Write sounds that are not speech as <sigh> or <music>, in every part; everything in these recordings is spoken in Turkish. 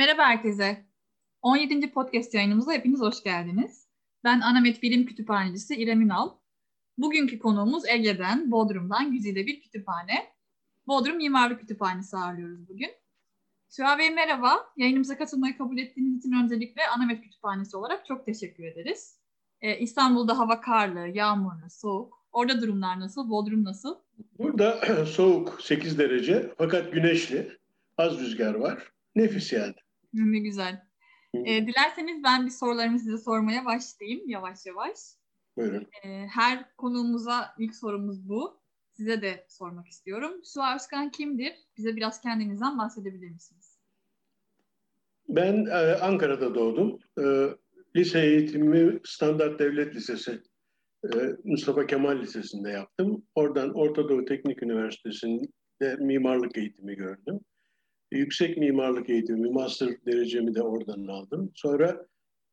Merhaba herkese. 17. podcast yayınımıza hepiniz hoş geldiniz. Ben Anamet Bilim Kütüphanecisi İrem Ünal. Bugünkü konuğumuz Ege'den, Bodrum'dan güzide bir kütüphane. Bodrum Mimarlık Kütüphanesi ağırlıyoruz bugün. Süha Bey merhaba. Yayınımıza katılmayı kabul ettiğiniz için öncelikle Anamet Kütüphanesi olarak çok teşekkür ederiz. Ee, İstanbul'da hava karlı, yağmurlu, soğuk. Orada durumlar nasıl? Bodrum nasıl? Burada <clears throat> soğuk 8 derece fakat güneşli. Az rüzgar var. Nefis yani. Ne güzel. E, dilerseniz ben bir sorularımı size sormaya başlayayım yavaş yavaş. Buyurun. E, her konuğumuza ilk sorumuz bu. Size de sormak istiyorum. Suha Özkan kimdir? Bize biraz kendinizden bahsedebilir misiniz? Ben e, Ankara'da doğdum. E, lise eğitimimi Standart Devlet Lisesi e, Mustafa Kemal Lisesi'nde yaptım. Oradan Orta Doğu Teknik Üniversitesi'nde mimarlık eğitimi gördüm. Yüksek mimarlık eğitimi, master derecemi de oradan aldım. Sonra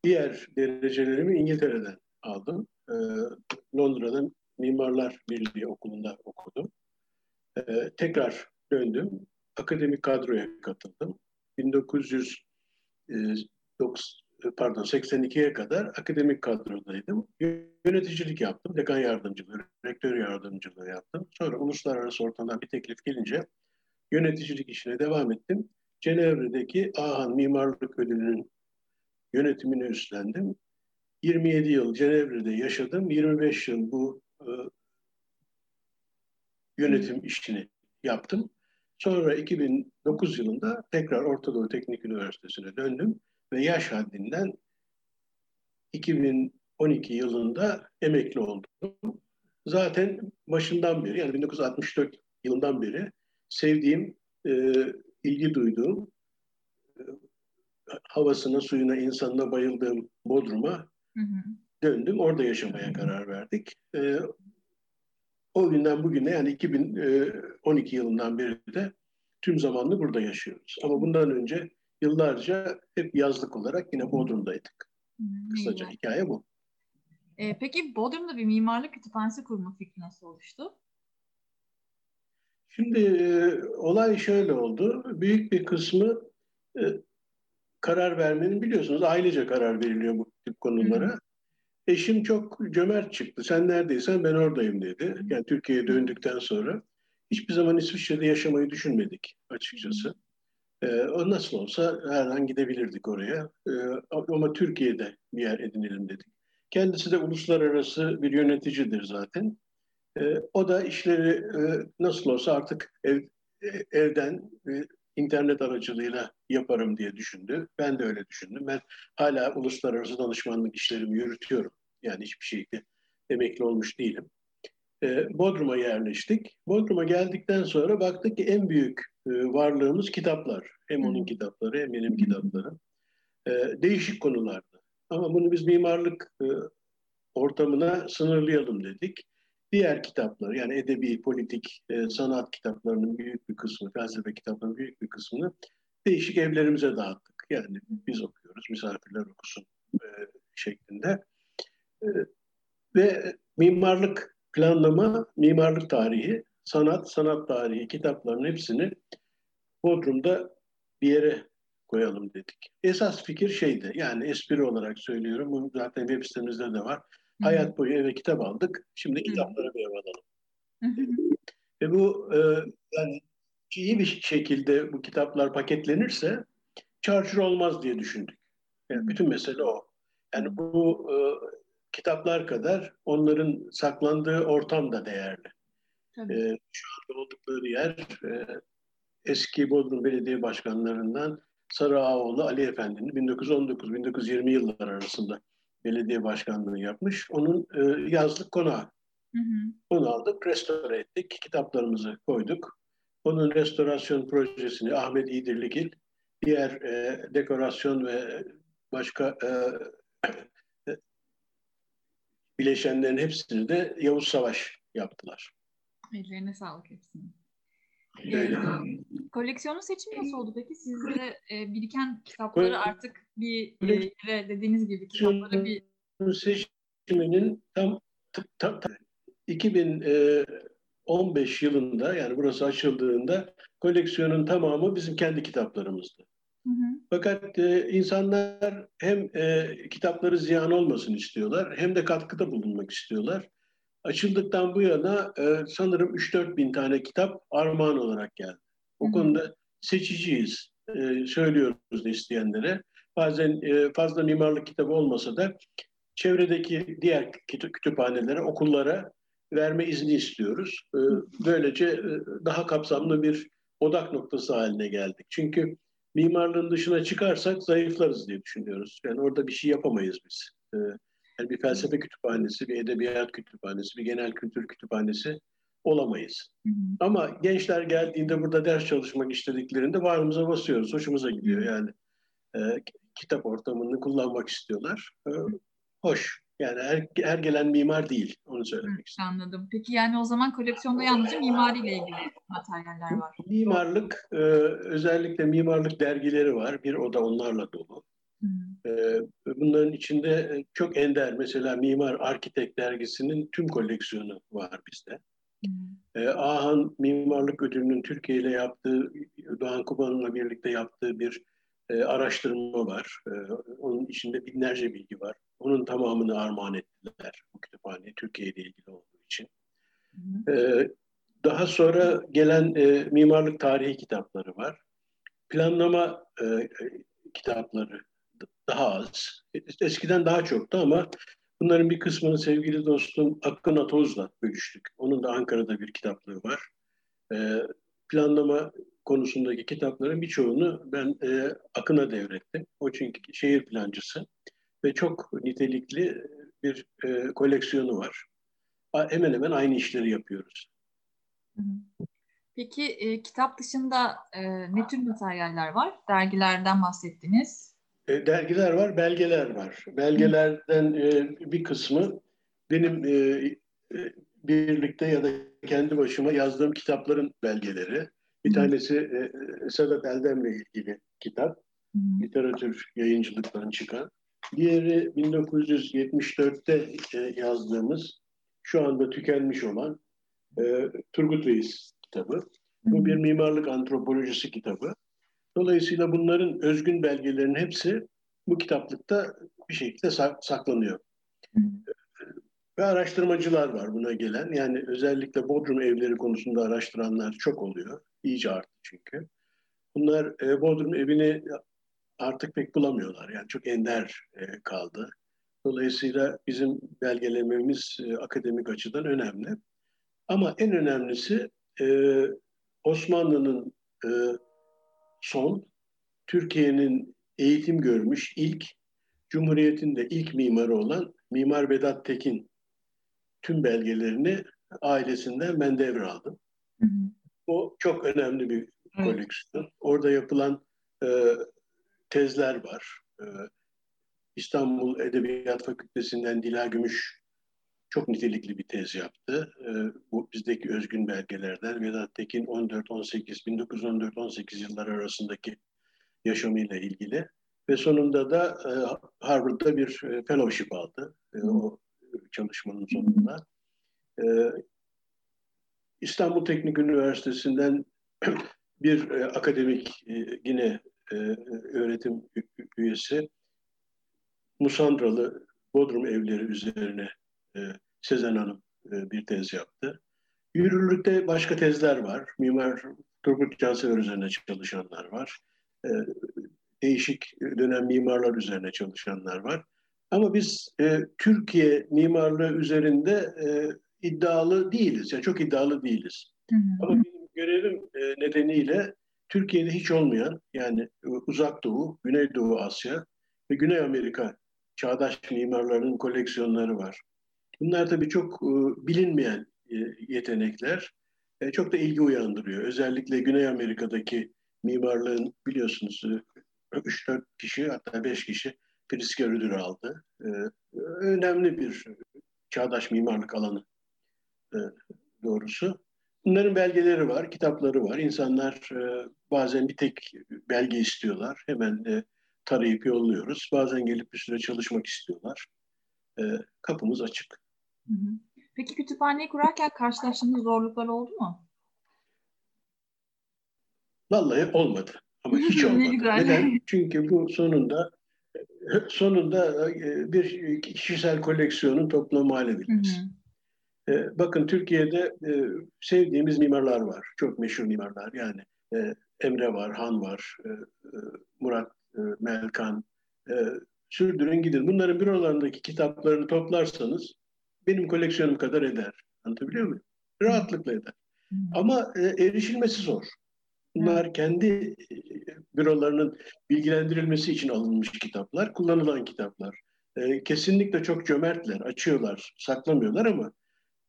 diğer derecelerimi İngiltere'den aldım. Ee, Londra'da Mimarlar Birliği Okulu'nda okudum. Ee, tekrar döndüm. Akademik kadroya katıldım. 1900 e, pardon 82'ye kadar akademik kadrodaydım. Yöneticilik yaptım. Dekan yardımcılığı, rektör yardımcılığı yaptım. Sonra uluslararası ortamdan bir teklif gelince yöneticilik işine devam ettim. Cenevre'deki Ahan Mimarlık Ödülü'nün yönetimini üstlendim. 27 yıl Cenevre'de yaşadım. 25 yıl bu e, yönetim işini yaptım. Sonra 2009 yılında tekrar Orta Doğu Teknik Üniversitesi'ne döndüm ve yaş haddinden 2012 yılında emekli oldum. Zaten başından beri yani 1964 yılından beri sevdiğim, e, ilgi duyduğum, e, havasına, suyuna, insanına bayıldığım Bodrum'a döndüm. Orada yaşamaya karar verdik. E, o günden bugüne yani 2012 yılından beri de tüm zamanlı burada yaşıyoruz. Ama bundan önce yıllarca hep yazlık olarak yine Bodrum'daydık. Kısaca hikaye bu. E, peki Bodrum'da bir mimarlık kütüphanesi kurma fikri nasıl oluştu? Şimdi e, olay şöyle oldu. Büyük bir kısmı e, karar vermenin biliyorsunuz ailece karar veriliyor bu tip konulara. Hı. Eşim çok cömert çıktı. Sen neredeysen ben oradayım dedi. Yani Türkiye'ye döndükten sonra. Hiçbir zaman İsviçre'de yaşamayı düşünmedik açıkçası. O nasıl olsa her an gidebilirdik oraya. Ee, ama Türkiye'de bir yer edinelim dedik. Kendisi de uluslararası bir yöneticidir zaten. E, o da işleri e, nasıl olsa artık ev, e, evden e, internet aracılığıyla yaparım diye düşündü. Ben de öyle düşündüm. Ben hala uluslararası danışmanlık işlerimi yürütüyorum. Yani hiçbir şeyde emekli olmuş değilim. E, Bodrum'a yerleştik. Bodrum'a geldikten sonra baktık ki en büyük e, varlığımız kitaplar. Hem onun kitapları hem benim kitaplarım. E, değişik konularda. Ama bunu biz mimarlık e, ortamına sınırlayalım dedik. Diğer kitaplar yani edebi, politik, e, sanat kitaplarının büyük bir kısmı, felsefe kitaplarının büyük bir kısmını değişik evlerimize dağıttık. Yani biz okuyoruz, misafirler okusun e, şeklinde. E, ve mimarlık planlama, mimarlık tarihi, sanat, sanat tarihi kitapların hepsini Bodrum'da bir yere koyalım dedik. Esas fikir şeydi, yani espri olarak söylüyorum, bu zaten web sitemizde de var. Hayat boyu eve kitap aldık. Şimdi kitaplara bir ev alalım. Ve bu e, yani iyi bir şekilde bu kitaplar paketlenirse çarçur olmaz diye düşündük. Yani bütün mesele o. Yani bu e, kitaplar kadar onların saklandığı ortam da değerli. E, şu anda oldukları yer e, eski Bodrum Belediye Başkanlarından Sarı Ağoğlu Ali Efendi'nin 1919-1920 yıllar arasında belediye başkanlığı yapmış. Onun e, yazlık konağı. Hı hı. Onu aldık, restore ettik, kitaplarımızı koyduk. Onun restorasyon projesini Ahmet İdirligil, diğer e, dekorasyon ve başka e, e, <coughs> bileşenlerin hepsini de Yavuz Savaş yaptılar. Ellerine sağlık hepsinin. Öyle. Koleksiyonun seçimi nasıl oldu peki? Sizde e, biriken kitapları artık bir e, yere dediğiniz gibi kitapları bir... Seçiminin tam, tam, tam 2015 yılında yani burası açıldığında koleksiyonun tamamı bizim kendi kitaplarımızdı. Hı hı. Fakat e, insanlar hem e, kitapları ziyan olmasın istiyorlar hem de katkıda bulunmak istiyorlar. Açıldıktan bu yana e, sanırım 3-4 bin tane kitap armağan olarak geldi. O konuda seçiciyiz, e, söylüyoruz da isteyenlere. Bazen e, fazla mimarlık kitabı olmasa da çevredeki diğer kütü- kütüphanelere, okullara verme izni istiyoruz. E, böylece e, daha kapsamlı bir odak noktası haline geldik. Çünkü mimarlığın dışına çıkarsak zayıflarız diye düşünüyoruz. Yani orada bir şey yapamayız biz. E, yani bir felsefe kütüphanesi, bir edebiyat kütüphanesi, bir genel kültür kütüphanesi olamayız. Hı hı. Ama gençler geldiğinde burada ders çalışmak istediklerinde varımıza basıyoruz. Hoşumuza gidiyor yani. E, kitap ortamını kullanmak istiyorlar. E, hoş. Yani her, her gelen mimar değil. Onu söylemek istiyorum. Anladım. Peki yani o zaman koleksiyonda yalnızca mimariyle ilgili materyaller var. Mimarlık, e, özellikle mimarlık dergileri var. Bir oda onlarla dolu. Hı. E, bunların içinde e, çok ender. Mesela Mimar Arkitek dergisinin tüm koleksiyonu var bizde. Hı E, Ahan Mimarlık Ödülü'nün Türkiye ile yaptığı, Doğan Kuban'la birlikte yaptığı bir e, araştırma var. E, onun içinde binlerce bilgi var. Onun tamamını armağan ettiler bu kütüphaneye Türkiye ile ilgili olduğu için. E, daha sonra gelen e, mimarlık tarihi kitapları var. Planlama e, kitapları daha az. Eskiden daha çoktu ama bunların bir kısmını sevgili dostum Akın Atoz'la bölüştük. Onun da Ankara'da bir kitaplığı var. E, planlama konusundaki kitapların birçoğunu ben e, Akın'a devrettim. O çünkü şehir plancısı ve çok nitelikli bir e, koleksiyonu var. A- Hemen hemen aynı işleri yapıyoruz. Peki e, kitap dışında e, ne tür materyaller var? Dergilerden bahsettiniz. E, dergiler var, belgeler var. Belgelerden e, bir kısmı benim e, birlikte ya da kendi başıma yazdığım kitapların belgeleri. Bir tanesi e, Sedat Eldem'le ilgili kitap, literatür yayıncılıktan çıkan. Diğeri 1974'te e, yazdığımız, şu anda tükenmiş olan e, Turgut Reis kitabı. Bu bir mimarlık antropolojisi kitabı. Dolayısıyla bunların özgün belgelerinin hepsi bu kitaplıkta bir şekilde sak- saklanıyor. Ve araştırmacılar var buna gelen. Yani özellikle Bodrum evleri konusunda araştıranlar çok oluyor. İyice arttı çünkü. Bunlar e, Bodrum evini artık pek bulamıyorlar. Yani çok ender e, kaldı. Dolayısıyla bizim belgelememiz e, akademik açıdan önemli. Ama en önemlisi e, Osmanlı'nın e, son, Türkiye'nin eğitim görmüş ilk, Cumhuriyet'in de ilk mimarı olan Mimar Vedat Tekin tüm belgelerini ailesinden ben devraldım. hı. hı. O çok önemli bir koleksiyon. Orada yapılan e, tezler var. E, İstanbul Edebiyat Fakültesinden Dila Gümüş çok nitelikli bir tez yaptı. E, bu bizdeki özgün belgelerden Vedat Tekin 14-18, 1914-18 yılları arasındaki yaşamıyla ilgili. Ve sonunda da e, Harvard'da bir e, fellowship aldı e, o çalışmanın sonunda. E, İstanbul Teknik Üniversitesi'nden <clears throat> bir e, akademik e, yine e, öğretim üyesi Musandralı Bodrum evleri üzerine e, Sezen Hanım e, bir tez yaptı. Yürürlükte başka tezler var. Mimar Turgut Cansever üzerine çalışanlar var. E, değişik dönem mimarlar üzerine çalışanlar var. Ama biz e, Türkiye mimarlığı üzerinde e, iddialı değiliz. Yani çok iddialı değiliz. Hı hı. Ama benim görevim e, nedeniyle Türkiye'de hiç olmayan yani Uzak Doğu, Güneydoğu Asya ve Güney Amerika çağdaş mimarlarının koleksiyonları var. Bunlar tabii çok e, bilinmeyen e, yetenekler. E, çok da ilgi uyandırıyor. Özellikle Güney Amerika'daki mimarlığın biliyorsunuz e, 3-4 kişi hatta 5 kişi Pritzker ödülü aldı. Önemli bir çağdaş mimarlık alanı doğrusu. Bunların belgeleri var, kitapları var. İnsanlar bazen bir tek belge istiyorlar. Hemen tarayıp yolluyoruz. Bazen gelip bir süre çalışmak istiyorlar. Kapımız açık. Peki kütüphaneyi kurarken karşılaştığınız zorluklar oldu mu? Vallahi olmadı. Ama hiç <laughs> olmadı. ne güzel. Neden? Çünkü bu sonunda sonunda e, bir kişisel koleksiyonun toplamı haline edilmesi. E, bakın Türkiye'de e, sevdiğimiz mimarlar var. Çok meşhur mimarlar. Yani Emre var, Han var, Murat Melkan. Sürdürün gidin. Bunların bürolarındaki kitaplarını toplarsanız benim koleksiyonum kadar eder. Anlatabiliyor muyum? Rahatlıkla eder. Ama erişilmesi zor. Bunlar kendi bürolarının bilgilendirilmesi için alınmış kitaplar, kullanılan kitaplar. E, kesinlikle çok cömertler, açıyorlar, saklamıyorlar ama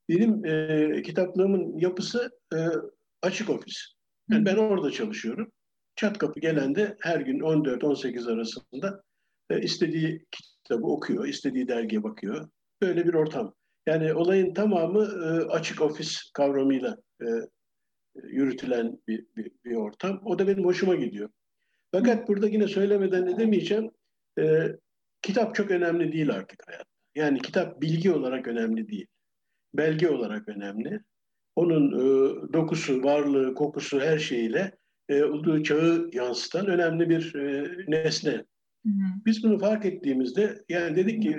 benim e, kitaplığımın yapısı e, açık ofis. Yani ben orada çalışıyorum. Çat kapı gelen de her gün 14-18 arasında e, istediği kitabı okuyor, istediği dergiye bakıyor. Böyle bir ortam. Yani olayın tamamı e, açık ofis kavramıyla e, yürütülen bir, bir, bir ortam. O da benim hoşuma gidiyor. Fakat burada yine söylemeden edemeyeceğim. E, kitap çok önemli değil artık hayatta. Yani kitap bilgi olarak önemli değil. Belge olarak önemli. Onun e, dokusu, varlığı, kokusu her şeyiyle e, olduğu çağı yansıtan önemli bir e, nesne. Biz bunu fark ettiğimizde yani dedik ki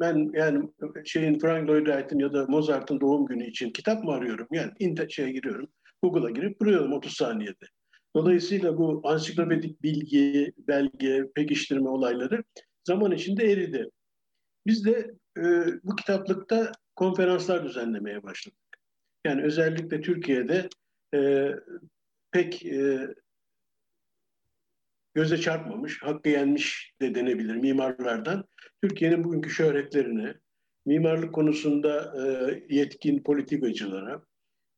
ben yani şeyin Frank Lloyd Wright'ın ya da Mozart'ın doğum günü için kitap mı arıyorum? Yani inter şeye giriyorum. Google'a girip buluyorum 30 saniyede. Dolayısıyla bu ansiklopedik bilgi, belge, pekiştirme olayları zaman içinde eridi. Biz de e, bu kitaplıkta konferanslar düzenlemeye başladık. Yani özellikle Türkiye'de e, pek e, göze çarpmamış, hakkı yenmiş de denebilir mimarlardan. Türkiye'nin bugünkü şöhretlerine, mimarlık konusunda e, yetkin politikacılara,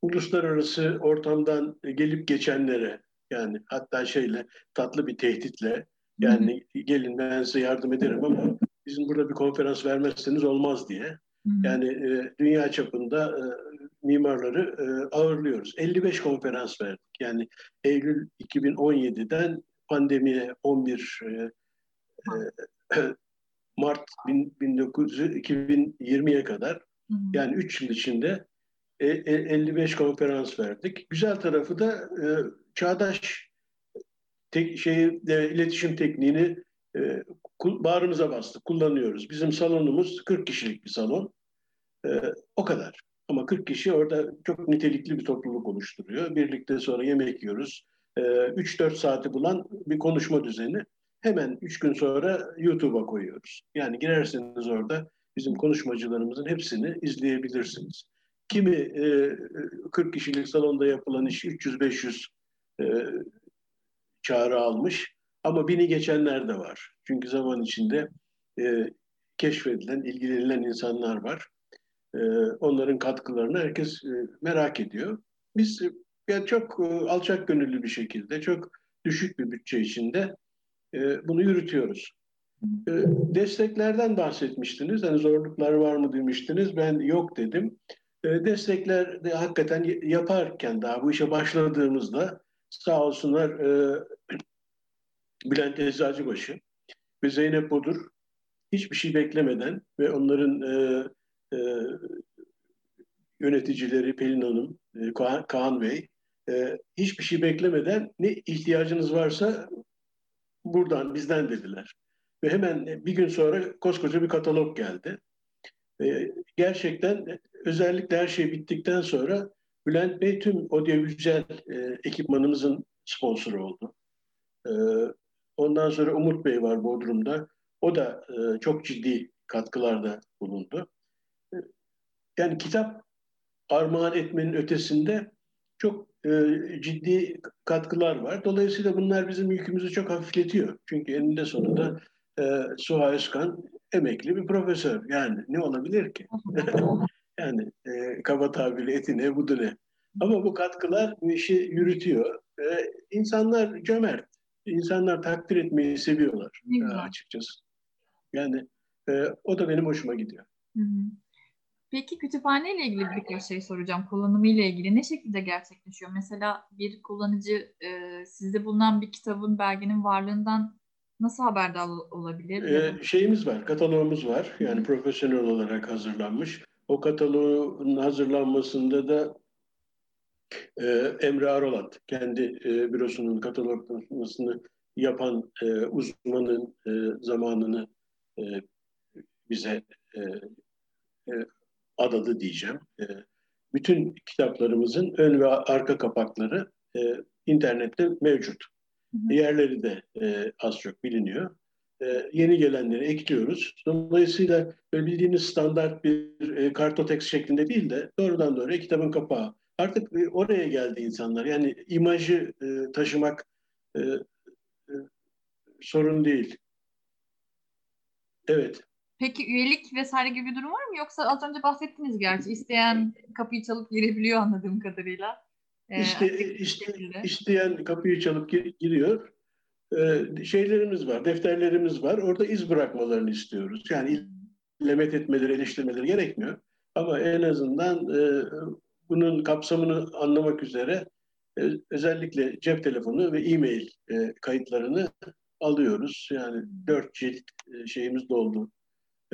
uluslararası ortamdan gelip geçenlere, yani hatta şeyle tatlı bir tehditle yani gelin ben size yardım ederim ama bizim burada bir konferans vermezseniz olmaz diye. Yani e, dünya çapında e, mimarları e, ağırlıyoruz. 55 konferans verdik. Yani Eylül 2017'den pandemiye 11 e, e, <clears throat> Mart 1900, 2020'ye kadar yani 3 yıl içinde e, 55 konferans verdik. Güzel tarafı da e, çağdaş tek, şeyi, e, iletişim tekniğini e, bağrımıza bastık, kullanıyoruz. Bizim salonumuz 40 kişilik bir salon. E, o kadar. Ama 40 kişi orada çok nitelikli bir topluluk oluşturuyor. Birlikte sonra yemek yiyoruz. E, 3-4 saati bulan bir konuşma düzeni. Hemen 3 gün sonra YouTube'a koyuyoruz. Yani girerseniz orada bizim konuşmacılarımızın hepsini izleyebilirsiniz. Kimi e, 40 kişilik salonda yapılan iş 300-500 e, çağrı almış. Ama bini geçenler de var. Çünkü zaman içinde e, keşfedilen, ilgilenilen insanlar var. E, onların katkılarını herkes e, merak ediyor. Biz yani çok e, alçak gönüllü bir şekilde, çok düşük bir bütçe içinde e, bunu yürütüyoruz. E, desteklerden bahsetmiştiniz. Hani zorluklar var mı demiştiniz. Ben yok dedim. Destekler de hakikaten yaparken daha bu işe başladığımızda sağ olsunlar Bülent Eczacıbaşı ve Zeynep Bodur hiçbir şey beklemeden ve onların e, e, yöneticileri Pelin Hanım, e, Kaan, Kaan Bey e, hiçbir şey beklemeden ne ihtiyacınız varsa buradan bizden dediler. Ve hemen bir gün sonra koskoca bir katalog geldi. E, gerçekten özellikle her şey bittikten sonra Bülent Bey tüm audiovizüel e, ekipmanımızın sponsoru oldu. E, ondan sonra Umut Bey var Bodrum'da. O da e, çok ciddi katkılarda bulundu. E, yani kitap armağan etmenin ötesinde çok e, ciddi katkılar var. Dolayısıyla bunlar bizim yükümüzü çok hafifletiyor. Çünkü eninde sonunda e, Suha Özkan emekli bir profesör. Yani ne olabilir ki? <laughs> Yani e, kaba tabirle eti ne budu ne. Ama bu katkılar bu işi yürütüyor. E, insanlar cömert. İnsanlar takdir etmeyi seviyorlar e, açıkçası. Yani e, o da benim hoşuma gidiyor. Hı hı. Peki kütüphane ile ilgili birkaç şey soracağım. Kullanımı ile ilgili ne şekilde gerçekleşiyor? Mesela bir kullanıcı e, sizde bulunan bir kitabın, belgenin varlığından nasıl haberdar olabilir? Ee, şeyimiz var, kataloğumuz var. Yani profesyonel olarak hazırlanmış. O kataloğun hazırlanmasında da e, Emre Arolat, kendi e, bürosunun kataloglamasını yapan e, uzmanın e, zamanını e, bize e, e, adadı diyeceğim. E, bütün kitaplarımızın ön ve arka kapakları e, internette mevcut. Diğerleri de e, az çok biliniyor. E, yeni gelenleri ekliyoruz. Dolayısıyla bildiğiniz standart bir e, kartoteks şeklinde değil de doğrudan doğruya kitabın kapağı. Artık e, oraya geldi insanlar. Yani imajı e, taşımak e, e, sorun değil. Evet. Peki üyelik vesaire gibi bir durum var mı? Yoksa az önce bahsettiniz gerçi. isteyen kapıyı çalıp girebiliyor anladığım kadarıyla. Ee, işte, işte, isteyen kapıyı çalıp giriyor. Ee, şeylerimiz var, defterlerimiz var. Orada iz bırakmalarını istiyoruz. Yani lemet etmeleri, eleştirmeleri gerekmiyor. Ama en azından e, bunun kapsamını anlamak üzere e, özellikle cep telefonu ve e-mail e, kayıtlarını alıyoruz. Yani dört cilt e, şeyimiz doldu.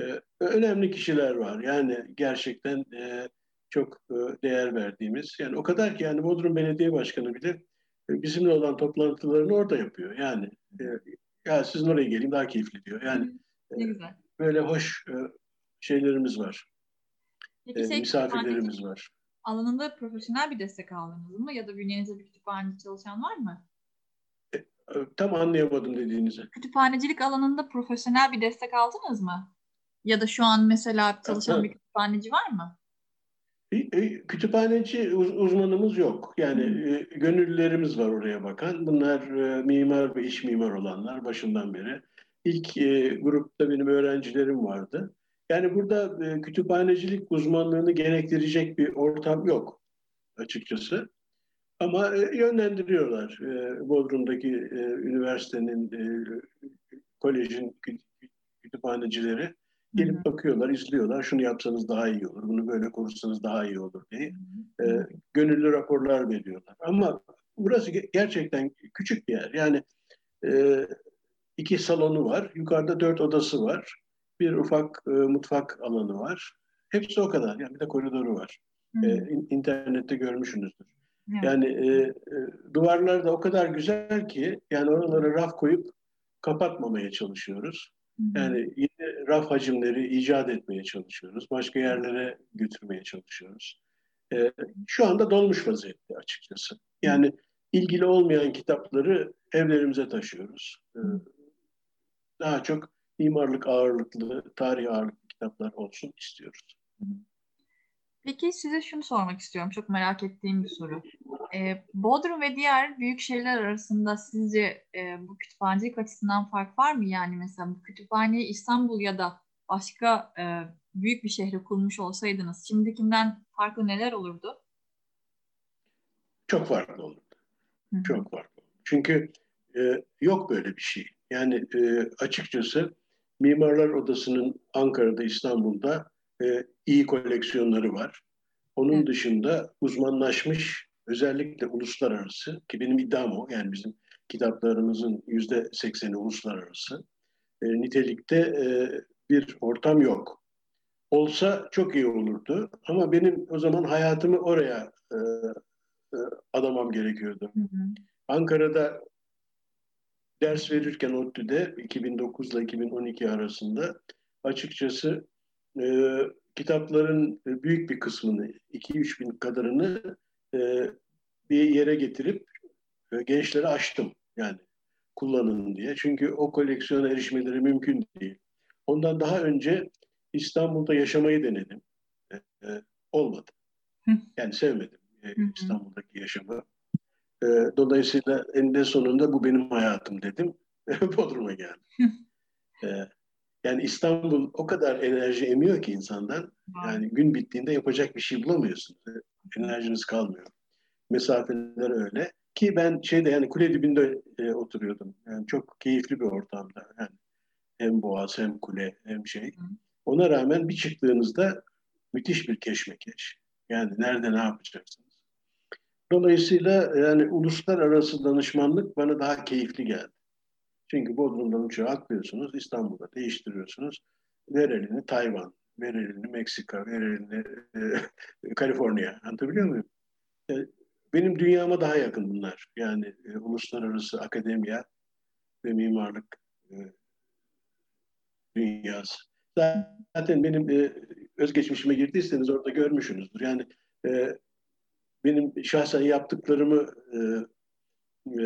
E, önemli kişiler var. Yani gerçekten e, çok e, değer verdiğimiz. Yani o kadar ki yani Bodrum Belediye Başkanı bile e, bizimle olan toplantılarını orada yapıyor. Yani e, ya sizin oraya geleyim daha keyifli diyor. Yani güzel. böyle hoş şeylerimiz var. Peki, şey, misafirlerimiz var. Alanında profesyonel bir destek aldınız mı? Ya da bünyenizde bir kütüphanede çalışan var mı? Tam anlayamadım dediğinizi. Kütüphanecilik alanında profesyonel bir destek aldınız mı? Ya da şu an mesela çalışan bir kütüphaneci var mı? Kütüphaneci uzmanımız yok. Yani e, gönüllülerimiz var oraya bakan. Bunlar e, mimar ve iş mimar olanlar başından beri. İlk e, grupta benim öğrencilerim vardı. Yani burada e, kütüphanecilik uzmanlığını gerektirecek bir ortam yok açıkçası. Ama e, yönlendiriyorlar. E, Bodrum'daki e, üniversitenin, e, kolejin kütüphanecileri Gelip Hı-hı. bakıyorlar, izliyorlar. Şunu yapsanız daha iyi olur, bunu böyle korursanız daha iyi olur diye. E, gönüllü raporlar veriyorlar. Ama burası gerçekten küçük bir yer. Yani e, iki salonu var, yukarıda dört odası var. Bir ufak e, mutfak alanı var. Hepsi o kadar. Yani bir de koridoru var. E, internette görmüşsünüzdür. Evet. Yani e, e, duvarlar da o kadar güzel ki yani oralara raf koyup kapatmamaya çalışıyoruz. Yani yeni raf hacimleri icat etmeye çalışıyoruz. Başka yerlere götürmeye çalışıyoruz. Ee, şu anda dolmuş vaziyette açıkçası. Yani ilgili olmayan kitapları evlerimize taşıyoruz. Ee, daha çok mimarlık ağırlıklı, tarih ağırlıklı kitaplar olsun istiyoruz. Peki size şunu sormak istiyorum. Çok merak ettiğim bir soru. Ee, Bodrum ve diğer büyük şehirler arasında sizce e, bu kütüphanecilik açısından fark var mı? Yani mesela bu kütüphaneyi İstanbul ya da başka e, büyük bir şehre kurmuş olsaydınız şimdikinden farklı neler olurdu? Çok farklı olurdu. Hı. Çok farklı. Çünkü e, yok böyle bir şey. Yani e, açıkçası Mimarlar Odası'nın Ankara'da, İstanbul'da e, iyi koleksiyonları var. Onun evet. dışında uzmanlaşmış özellikle uluslararası ki benim iddiam o yani bizim kitaplarımızın yüzde sekseni uluslararası e, nitelikte e, bir ortam yok. Olsa çok iyi olurdu ama benim o zaman hayatımı oraya e, e, adamam gerekiyordu. Hı hı. Ankara'da ders verirken ODTÜ'de 2009 ile 2012 arasında açıkçası e, kitapların büyük bir kısmını, 2-3 bin kadarını e, bir yere getirip e, gençlere açtım. Yani kullanın diye. Çünkü o koleksiyona erişmeleri mümkün değil. Ondan daha önce İstanbul'da yaşamayı denedim. E, e, olmadı. Yani sevmedim e, İstanbul'daki yaşamı. E, dolayısıyla eninde sonunda bu benim hayatım dedim. <laughs> Bodrum'a geldim. e, yani İstanbul o kadar enerji emiyor ki insandan. Yani gün bittiğinde yapacak bir şey bulamıyorsun. Enerjiniz kalmıyor. Mesafeler öyle. Ki ben şeyde yani kule dibinde e, oturuyordum. Yani çok keyifli bir ortamda. Yani hem boğaz hem kule hem şey. Ona rağmen bir çıktığınızda müthiş bir keşmekeş. Yani nerede ne yapacaksınız? Dolayısıyla yani uluslararası danışmanlık bana daha keyifli geldi. Çünkü Bodrum'dan uçağa atlıyorsunuz, İstanbul'da değiştiriyorsunuz. Ver elini Tayvan, ver elini Meksika, ver elini e, <laughs> Kaliforniya. Anlatabiliyor muyum? E, benim dünyama daha yakın bunlar. Yani e, uluslararası akademiya ve mimarlık e, dünyası. Zaten benim e, özgeçmişime girdiyseniz orada görmüşsünüzdür. Yani e, benim şahsen yaptıklarımı e, e,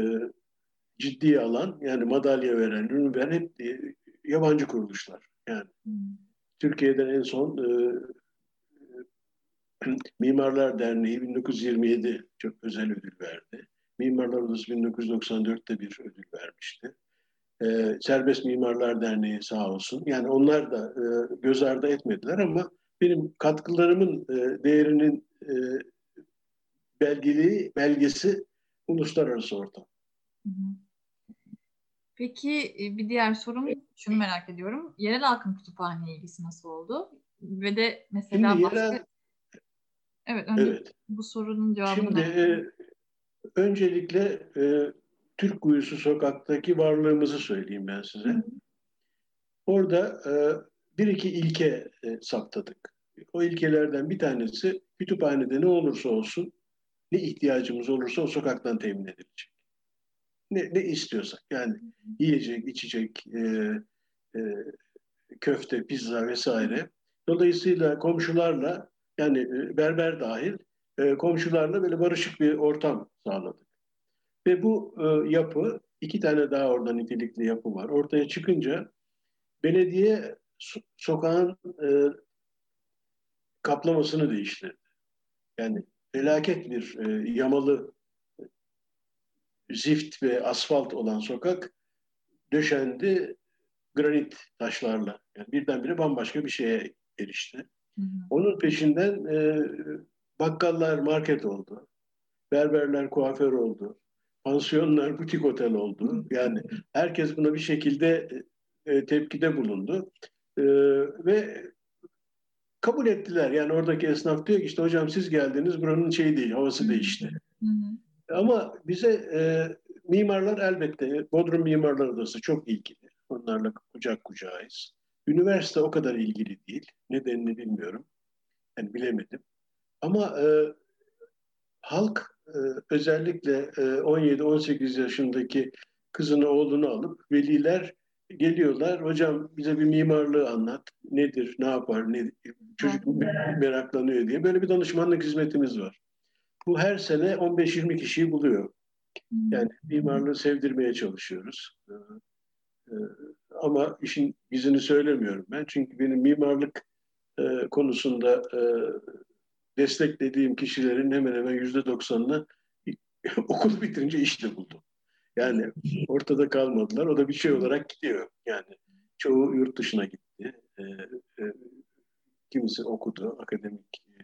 ciddiye alan, yani madalya veren, ürün veren hep e, yabancı kuruluşlar. Yani hmm. Türkiye'den en son e, <clears throat> Mimarlar Derneği 1927 çok özel ödül verdi. Mimarlar Odası 1994'te bir ödül vermişti. Ee, Serbest Mimarlar Derneği sağ olsun. Yani onlar da e, göz ardı etmediler ama benim katkılarımın e, değerinin e, belgeli belgesi uluslararası ortam. Peki e, bir diğer sorum şunu merak ediyorum. Yerel halkın kütüphane ilgisi nasıl oldu? Ve de mesela Şimdi başka... Yerel... Evet, önce evet. bu sorunun cevabını... Şimdi e, öncelikle e, Türk Kuyusu Sokak'taki varlığımızı söyleyeyim ben size. Hı. Orada e, bir iki ilke e, saptadık. O ilkelerden bir tanesi kütüphanede ne olursa olsun, ne ihtiyacımız olursa o sokaktan temin edilecek. Ne, ne istiyorsak yani yiyecek, içecek, e, e, köfte, pizza vesaire. Dolayısıyla komşularla yani e, berber dahil e, komşularla böyle barışık bir ortam sağladık. Ve bu e, yapı, iki tane daha orada nitelikli yapı var. Ortaya çıkınca belediye so- sokağın e, kaplamasını değiştirdi. Yani felaket bir e, yamalı zift ve asfalt olan sokak döşendi granit taşlarla. Yani birdenbire bambaşka bir şeye erişti. Hı hı. Onun peşinden e, bakkallar market oldu. Berberler kuaför oldu. Pansiyonlar butik otel oldu. Yani herkes buna bir şekilde e, tepkide bulundu. E, ve kabul ettiler. Yani oradaki esnaf diyor ki işte hocam siz geldiniz buranın şeyi değil, havası değişti. Ama bize e, mimarlar elbette, Bodrum Mimarlar Odası çok ilgili. Onlarla kucak kucağıyız. Üniversite o kadar ilgili değil. Nedenini bilmiyorum. Yani bilemedim. Ama e, halk e, özellikle e, 17-18 yaşındaki kızını oğlunu alıp veliler geliyorlar. Hocam bize bir mimarlığı anlat. Nedir, ne yapar, ne, çocuk meraklanıyor diye. Böyle bir danışmanlık hizmetimiz var. Bu her sene 15-20 kişiyi buluyor. Yani mimarlığı sevdirmeye çalışıyoruz. Ee, e, ama işin yüzünü söylemiyorum ben. Çünkü benim mimarlık e, konusunda e, desteklediğim kişilerin hemen hemen yüzde doksanını <laughs> okulu bitirince işte buldu. Yani ortada kalmadılar. O da bir şey olarak gidiyor. Yani çoğu yurt dışına gitti. E, e, kimisi okudu, akademik e,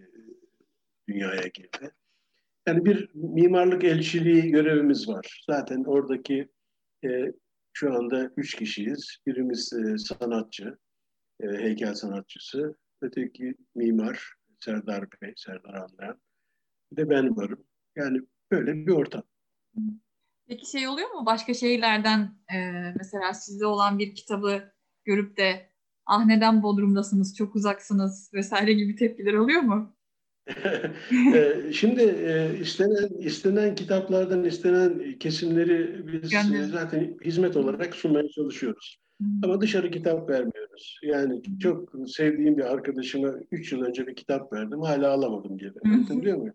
dünyaya girdi. Yani bir mimarlık elçiliği görevimiz var. Zaten oradaki e, şu anda üç kişiyiz. Birimiz e, sanatçı, e, heykel sanatçısı. Öteki mimar Serdar Bey, Serdar Anlayan. Bir de ben varım. Yani böyle bir ortam. Peki şey oluyor mu? Başka şehirlerden e, mesela sizde olan bir kitabı görüp de ah neden Bodrum'dasınız, çok uzaksınız vesaire gibi tepkiler oluyor mu? Şimdi istenen istenen kitaplardan istenen kesimleri biz Gönderin. zaten hizmet olarak sunmaya çalışıyoruz. Hmm. Ama dışarı kitap vermiyoruz. Yani çok sevdiğim bir arkadaşıma 3 yıl önce bir kitap verdim. Hala alamadım geri. Anlatabiliyor muyum?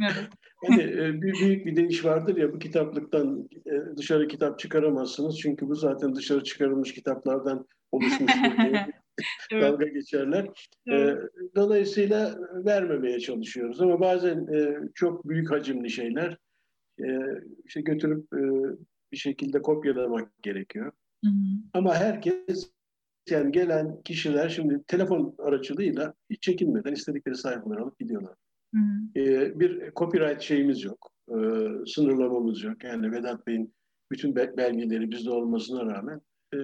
<laughs> hani e, büyük bir deyiş vardır ya bu kitaplıktan e, dışarı kitap çıkaramazsınız çünkü bu zaten dışarı çıkarılmış kitaplardan oluşmuştur diye <laughs> evet. dalga geçerler. E, evet. Dolayısıyla vermemeye çalışıyoruz ama bazen çok büyük hacimli şeyler işte götürüp bir şekilde kopyalamak gerekiyor. Hı hı. Ama herkes yani gelen kişiler şimdi telefon aracılığıyla hiç çekinmeden istedikleri sayfaları alıp gidiyorlar. Hı hı. E, bir copyright şeyimiz yok. E, sınırlamamız yok. Yani Vedat Bey'in bütün belgeleri bizde olmasına rağmen e,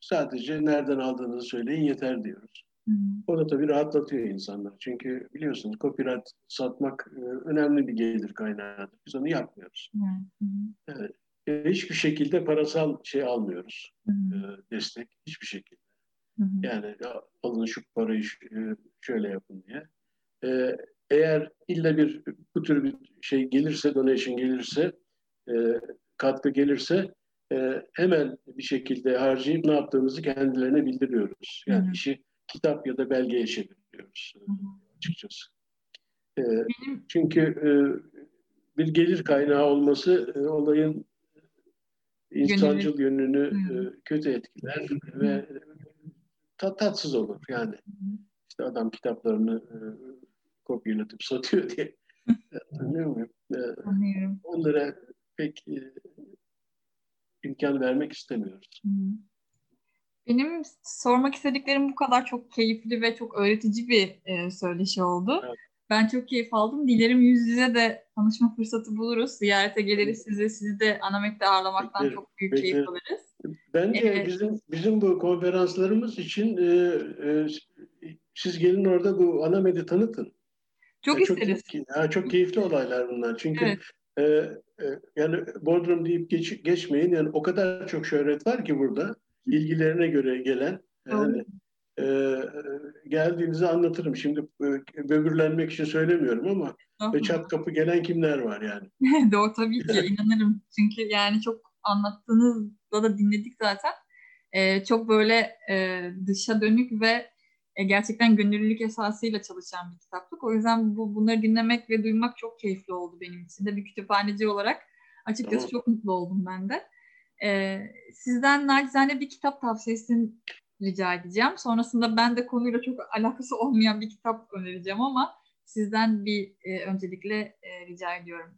sadece nereden aldığınızı söyleyin yeter diyoruz. Hı. O da tabii rahatlatıyor insanlar. Çünkü biliyorsunuz copyright satmak e, önemli bir gelir kaynağı. Biz onu yapmıyoruz. Hı. Evet. E, hiçbir şekilde parasal şey almıyoruz. Hı destek hiçbir şekilde. Hı. Yani alın şu parayı şöyle yapın diye. E, eğer illa bir bu tür bir şey gelirse, donation gelirse, e, katkı gelirse e, hemen bir şekilde harcayıp ne yaptığımızı kendilerine bildiriyoruz. Yani Hı-hı. işi kitap ya da belgeye çeviriyoruz Hı-hı. açıkçası. E, Benim... Çünkü e, bir gelir kaynağı olması e, olayın insancıl yönünü e, kötü etkiler Hı-hı. ve tat, tatsız olur yani. Hı-hı. İşte adam kitaplarını e, kopyalatıp satıyor diye. <laughs> Anlıyor muyum? E, Anlıyorum. Onlara pek e, imkan vermek istemiyoruz. Benim sormak istediklerim bu kadar çok keyifli ve çok öğretici bir e, söyleşi oldu. Evet. Ben çok keyif aldım. Dilerim yüz yüze de tanışma fırsatı buluruz. Ziyarete geliriz sizi. Sizi de Anamet'te ağırlamaktan Beklerim. çok büyük Beklerim. keyif alırız. Bence evet. bizim bizim bu konferanslarımız için e, e, siz gelin orada bu Anamet'i tanıtın. Çok yani isteriz. Çok, çok keyifli olaylar bunlar. Çünkü evet. e, e, yani Bodrum deyip geç, geçmeyin. Yani o kadar çok şöhret var ki burada. ilgilerine göre gelen. Yani, e, geldiğinizi anlatırım. Şimdi e, böbürlenmek için söylemiyorum ama ve çat kapı gelen kimler var yani. <laughs> Doğru tabii ki <laughs> inanırım. Çünkü yani çok anlattığınızda da dinledik zaten. Ee, çok böyle e, dışa dönük ve e, gerçekten gönüllülük esasıyla çalışan bir kitaplık. O yüzden bu bunları dinlemek ve duymak çok keyifli oldu benim için de bir kütüphaneci olarak. Açıkçası tamam. çok mutlu oldum ben de. Ee, sizden nacizane bir kitap tavsiyesini rica edeceğim. Sonrasında ben de konuyla çok alakası olmayan bir kitap önereceğim ama sizden bir e, öncelikle e, rica ediyorum.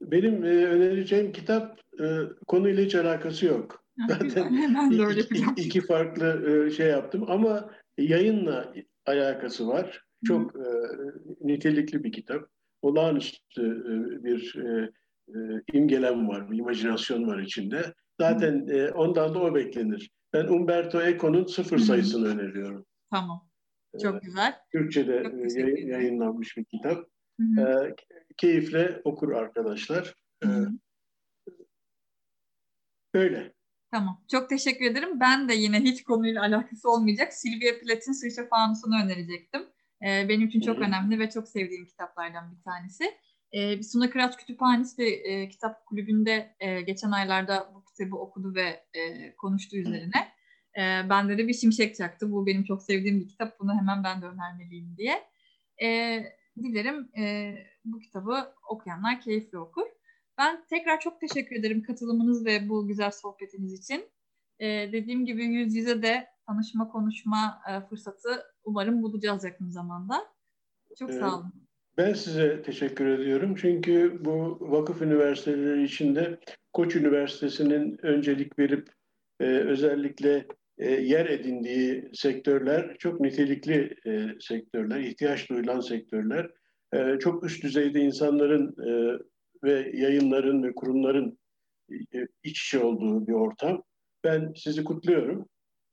Benim e, önereceğim kitap e, konuyla hiç alakası yok. Zaten <laughs> ben de öyle iki, iki farklı e, şey yaptım ama yayınla alakası var. Çok e, nitelikli bir kitap. Olağanüstü e, bir e, e, imgelem var, bir imajinasyon var içinde. Zaten e, ondan da o beklenir. Ben Umberto Eco'nun sıfır sayısını öneriyorum. Tamam. Çok ee, güzel. Türkçe'de Çok yay, yayınlanmış bir kitap. Ee, keyifle okur arkadaşlar. Ee, öyle. Tamam. Çok teşekkür ederim. Ben de yine hiç konuyla alakası olmayacak Silvia Plath'in Sırça Fanus'unu önerecektim. Ee, benim için çok Hı-hı. önemli ve çok sevdiğim kitaplardan bir tanesi. Ee, Suna Kıraç Kütüphanesi e, kitap kulübünde e, geçen aylarda bu kitabı okudu ve e, konuştu üzerine. E, bende de bir şimşek çaktı. Bu benim çok sevdiğim bir kitap. Bunu hemen ben de önermeliyim diye. E, dilerim e, bu kitabı okuyanlar keyifli okur. Ben tekrar çok teşekkür ederim katılımınız ve bu güzel sohbetiniz için. E, dediğim gibi yüz yüze de tanışma, konuşma e, fırsatı umarım bulacağız yakın zamanda. Çok sağ olun. Ben size teşekkür ediyorum. Çünkü bu vakıf üniversiteleri içinde Koç Üniversitesi'nin öncelik verip e, özellikle e, yer edindiği sektörler çok nitelikli e, sektörler, ihtiyaç duyulan sektörler. E, çok üst düzeyde insanların e, ve yayınların ve kurumların e, iç içe olduğu bir ortam. Ben sizi kutluyorum.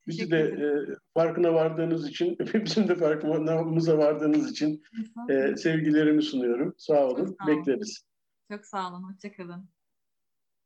Bizi de e, farkına vardığınız için, <laughs> bizim de farkımıza vardığınız için e, sevgilerimi sunuyorum. Sağ olun, sağ olun. bekleriz. Çok sağ olun, hoşçakalın.